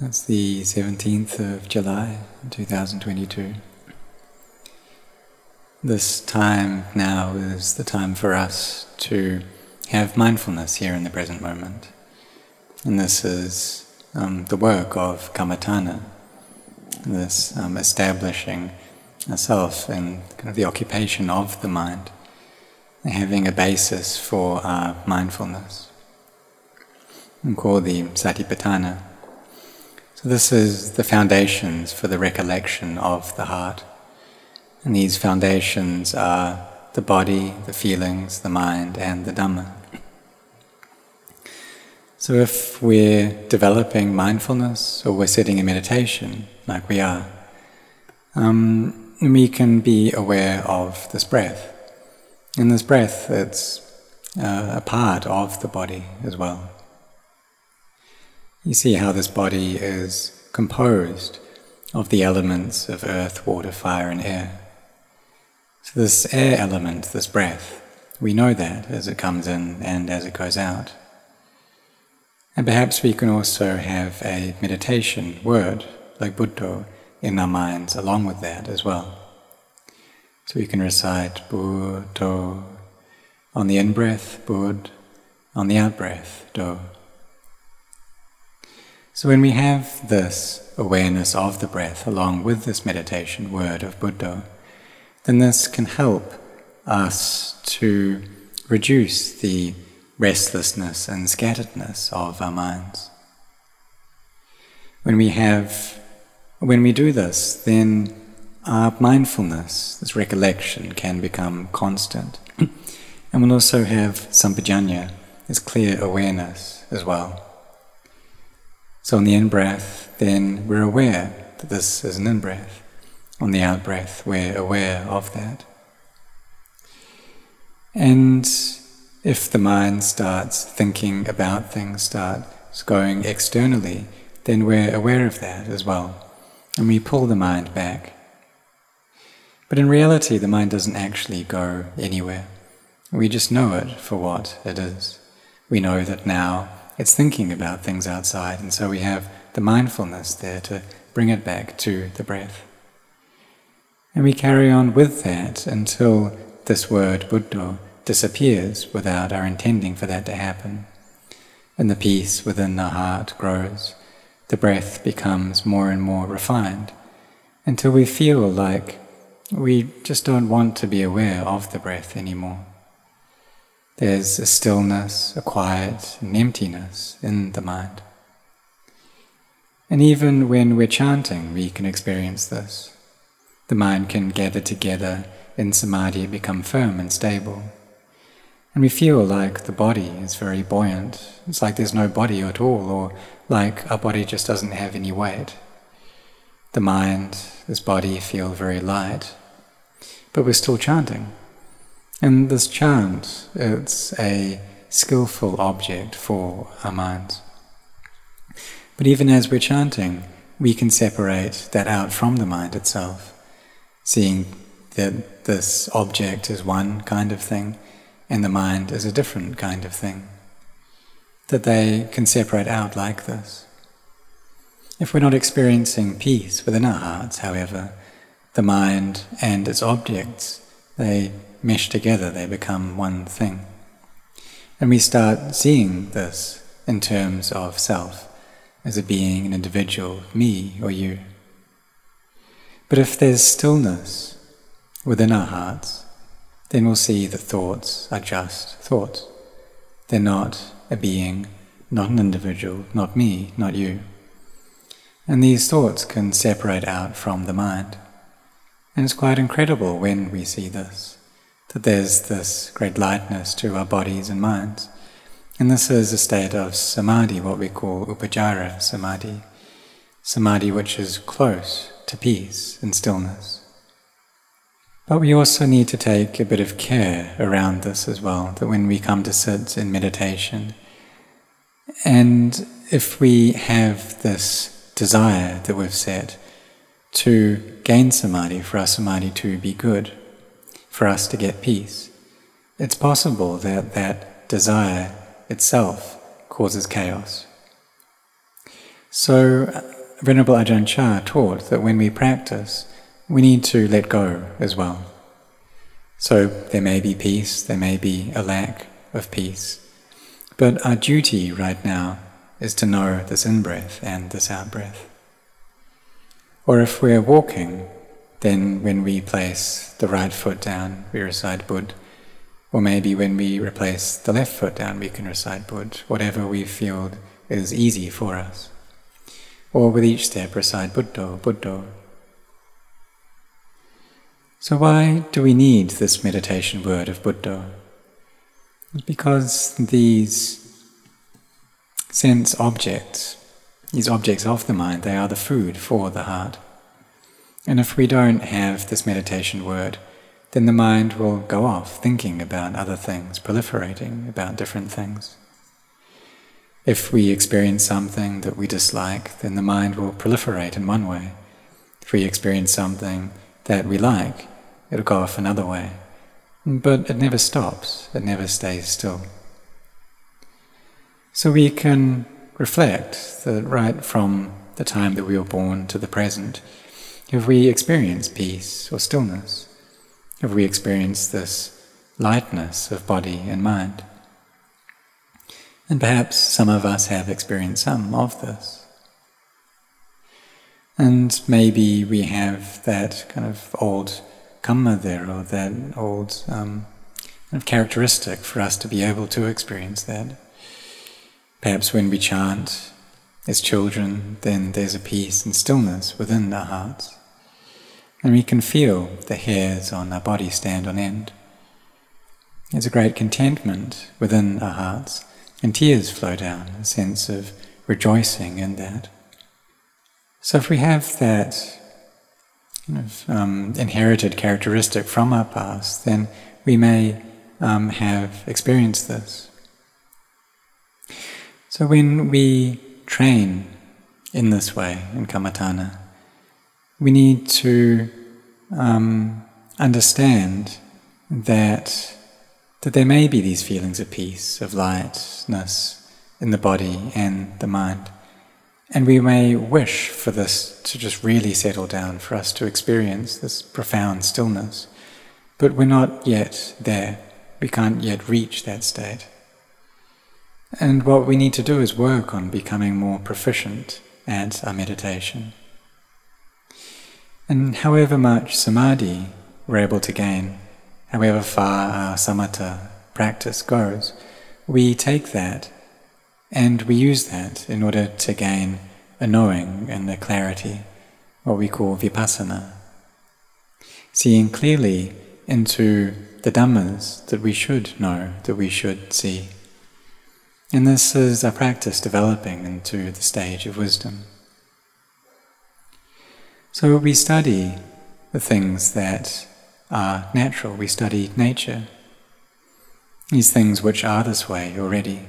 That's the 17th of July 2022. This time now is the time for us to have mindfulness here in the present moment. And this is um, the work of Kammatthana, this um, establishing a self and kind of the occupation of the mind having a basis for our mindfulness, and called the Satipatthana. So this is the foundations for the recollection of the heart. And these foundations are the body, the feelings, the mind, and the Dhamma. So if we're developing mindfulness or we're sitting in meditation, like we are, um, we can be aware of this breath. In this breath, it's uh, a part of the body as well. You see how this body is composed of the elements of earth, water, fire, and air. So, this air element, this breath, we know that as it comes in and as it goes out. And perhaps we can also have a meditation word, like Buddho, in our minds along with that as well. So we can recite Buddho on the in breath, Bud, on the out breath, Do. So when we have this awareness of the breath along with this meditation word of Buddho, then this can help us to reduce the restlessness and scatteredness of our minds. When we have, when we do this, then our mindfulness, this recollection, can become constant. and we'll also have sampajanya, this clear awareness as well. So on the in breath, then we're aware that this is an in breath. On the out breath, we're aware of that. And if the mind starts thinking about things, starts going externally, then we're aware of that as well. And we pull the mind back but in reality, the mind doesn't actually go anywhere. We just know it for what it is. We know that now it's thinking about things outside, and so we have the mindfulness there to bring it back to the breath. And we carry on with that until this word Buddho disappears without our intending for that to happen. And the peace within the heart grows. The breath becomes more and more refined until we feel like we just don't want to be aware of the breath anymore. There's a stillness, a quiet, an emptiness in the mind. And even when we're chanting, we can experience this. The mind can gather together in samadhi, become firm and stable. And we feel like the body is very buoyant. It's like there's no body at all, or like our body just doesn't have any weight. The mind, this body feel very light but we're still chanting. And this chant, it's a skillful object for our minds. But even as we're chanting, we can separate that out from the mind itself, seeing that this object is one kind of thing and the mind is a different kind of thing. That they can separate out like this. If we're not experiencing peace within our hearts, however, the mind and its objects, they mesh together, they become one thing. And we start seeing this in terms of self, as a being, an individual, me or you. But if there's stillness within our hearts, then we'll see that thoughts are just thoughts. They're not a being, not an individual, not me, not you. And these thoughts can separate out from the mind. And it's quite incredible when we see this, that there's this great lightness to our bodies and minds. And this is a state of samadhi, what we call upacara samadhi, samadhi which is close to peace and stillness. But we also need to take a bit of care around this as well, that when we come to sit in meditation, and if we have this desire that we've set to gain samadhi, for our samadhi to be good, for us to get peace. It's possible that that desire itself causes chaos. So, Venerable Ajahn Chah taught that when we practice, we need to let go as well. So, there may be peace, there may be a lack of peace, but our duty right now is to know this in breath and this out breath. Or if we're walking, then when we place the right foot down, we recite Bud. Or maybe when we replace the left foot down, we can recite Bud, whatever we feel is easy for us. Or with each step, recite Buddho, Buddho. So, why do we need this meditation word of Buddho? Because these sense objects, these objects of the mind, they are the food for the heart. And if we don't have this meditation word, then the mind will go off thinking about other things, proliferating about different things. If we experience something that we dislike, then the mind will proliferate in one way. If we experience something that we like, it'll go off another way. But it never stops, it never stays still. So we can reflect that right from the time that we were born to the present, have we experienced peace or stillness? Have we experienced this lightness of body and mind? And perhaps some of us have experienced some of this. And maybe we have that kind of old karma there, or that old um, kind of characteristic for us to be able to experience that. Perhaps when we chant as children, then there's a peace and stillness within our hearts. And we can feel the hairs on our body stand on end. There's a great contentment within our hearts, and tears flow down, a sense of rejoicing in that. So if we have that kind of, um, inherited characteristic from our past, then we may um, have experienced this. So when we train in this way, in kammatthana, we need to um, understand that that there may be these feelings of peace, of lightness in the body and the mind. And we may wish for this to just really settle down, for us to experience this profound stillness. But we're not yet there. We can't yet reach that state. And what we need to do is work on becoming more proficient at our meditation. And however much samadhi we're able to gain, however far our samatha practice goes, we take that and we use that in order to gain a knowing and a clarity, what we call vipassana. Seeing clearly into the dhammas that we should know, that we should see. And this is a practice developing into the stage of wisdom. So we study the things that are natural, we study nature, these things which are this way already.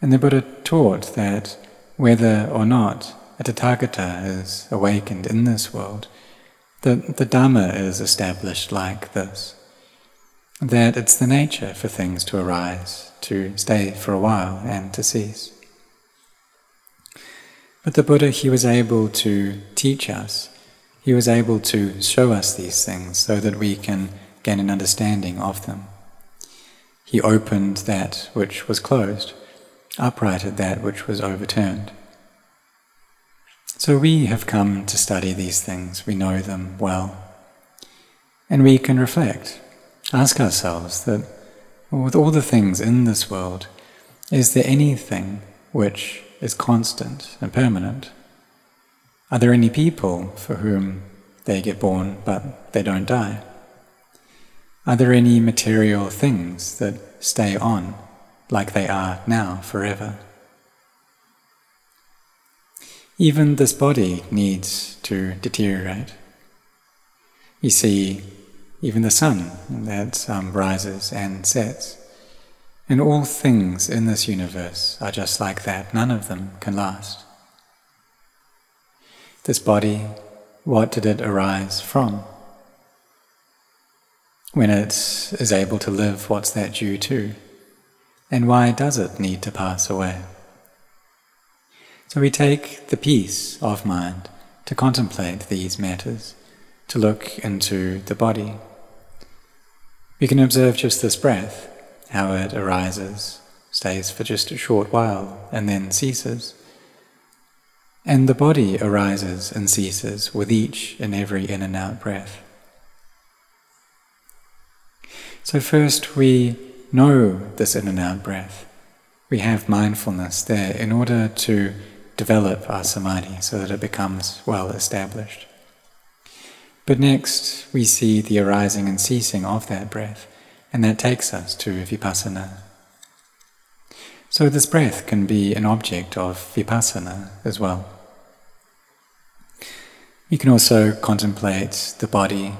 And the Buddha taught that whether or not a Tathagata is awakened in this world, the, the Dhamma is established like this that it's the nature for things to arise, to stay for a while, and to cease. But the Buddha, he was able to teach us, he was able to show us these things so that we can gain an understanding of them. He opened that which was closed, uprighted that which was overturned. So we have come to study these things, we know them well, and we can reflect ask ourselves that with all the things in this world, is there anything which is constant and permanent? Are there any people for whom they get born but they don't die? Are there any material things that stay on like they are now forever? Even this body needs to deteriorate. You see, even the sun that um, rises and sets. And all things in this universe are just like that, none of them can last. This body, what did it arise from? When it is able to live, what's that due to? And why does it need to pass away? So we take the peace of mind to contemplate these matters, to look into the body. We can observe just this breath, how it arises, stays for just a short while, and then ceases. And the body arises and ceases with each and every in and out breath. So, first we know this in and out breath. We have mindfulness there in order to develop our samadhi so that it becomes well established. But next, we see the arising and ceasing of that breath, and that takes us to vipassana. So, this breath can be an object of vipassana as well. You can also contemplate the body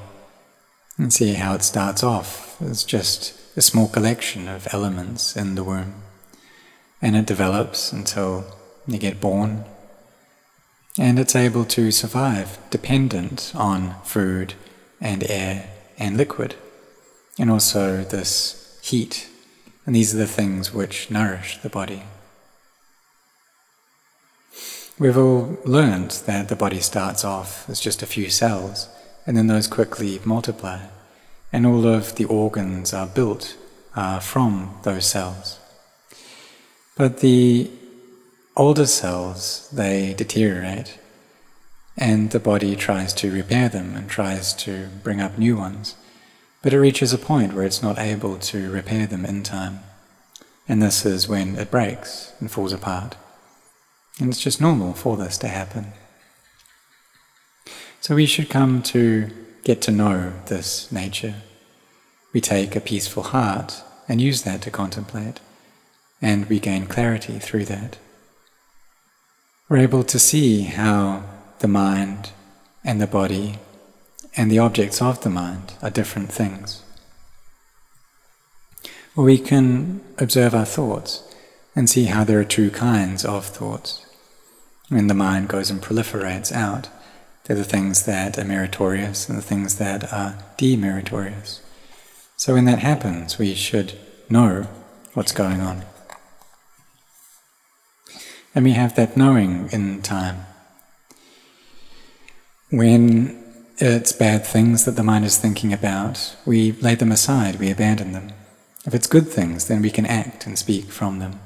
and see how it starts off as just a small collection of elements in the womb, and it develops until you get born, and it's able to survive dependent on food and air and liquid, and also this heat. And these are the things which nourish the body. We've all learned that the body starts off as just a few cells, and then those quickly multiply, and all of the organs are built uh, from those cells. But the older cells, they deteriorate, and the body tries to repair them and tries to bring up new ones. But it reaches a point where it's not able to repair them in time. And this is when it breaks and falls apart. And it's just normal for this to happen. So we should come to get to know this nature. We take a peaceful heart and use that to contemplate, and we gain clarity through that we're able to see how the mind and the body and the objects of the mind are different things. We can observe our thoughts and see how there are two kinds of thoughts. When the mind goes and proliferates out, they're the things that are meritorious and the things that are demeritorious. So when that happens, we should know what's going on. And we have that knowing in time. When it's bad things that the mind is thinking about, we lay them aside, we abandon them. If it's good things, then we can act and speak from them.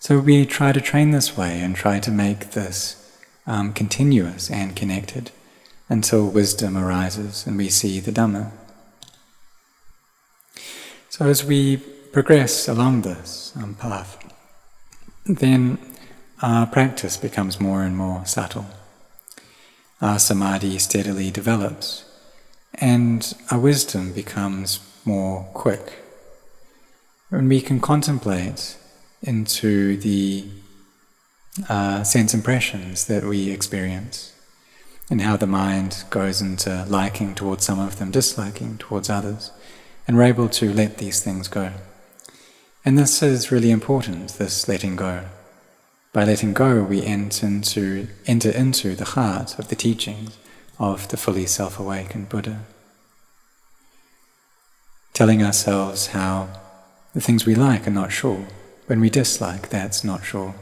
So we try to train this way and try to make this um, continuous and connected until wisdom arises and we see the Dhamma. So as we progress along this um, path, then our practice becomes more and more subtle. Our samadhi steadily develops, and our wisdom becomes more quick. When we can contemplate into the uh, sense impressions that we experience, and how the mind goes into liking towards some of them, disliking towards others, and we're able to let these things go. And this is really important, this letting go. By letting go, we enter into, enter into the heart of the teachings of the fully self awakened Buddha. Telling ourselves how the things we like are not sure, when we dislike, that's not sure.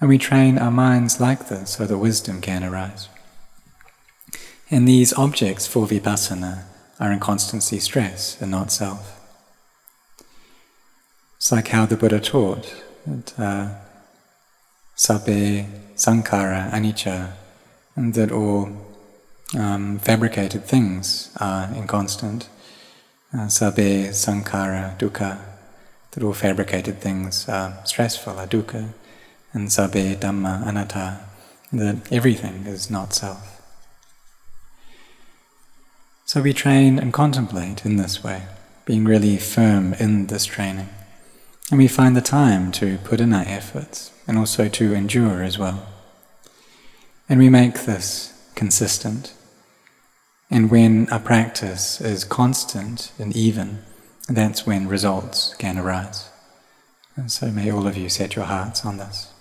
And we train our minds like this so that wisdom can arise. And these objects for vipassana are in constancy stress and not self. It's like how the Buddha taught that uh, sabbe sankhara anicca, and that all um, fabricated things are inconstant. Uh, sabbe sankhara dukkha, that all fabricated things are stressful, are dukkha, and sabbe dhamma anatta, that everything is not self. So we train and contemplate in this way, being really firm in this training. And we find the time to put in our efforts and also to endure as well. And we make this consistent. And when our practice is constant and even, that's when results can arise. And so may all of you set your hearts on this.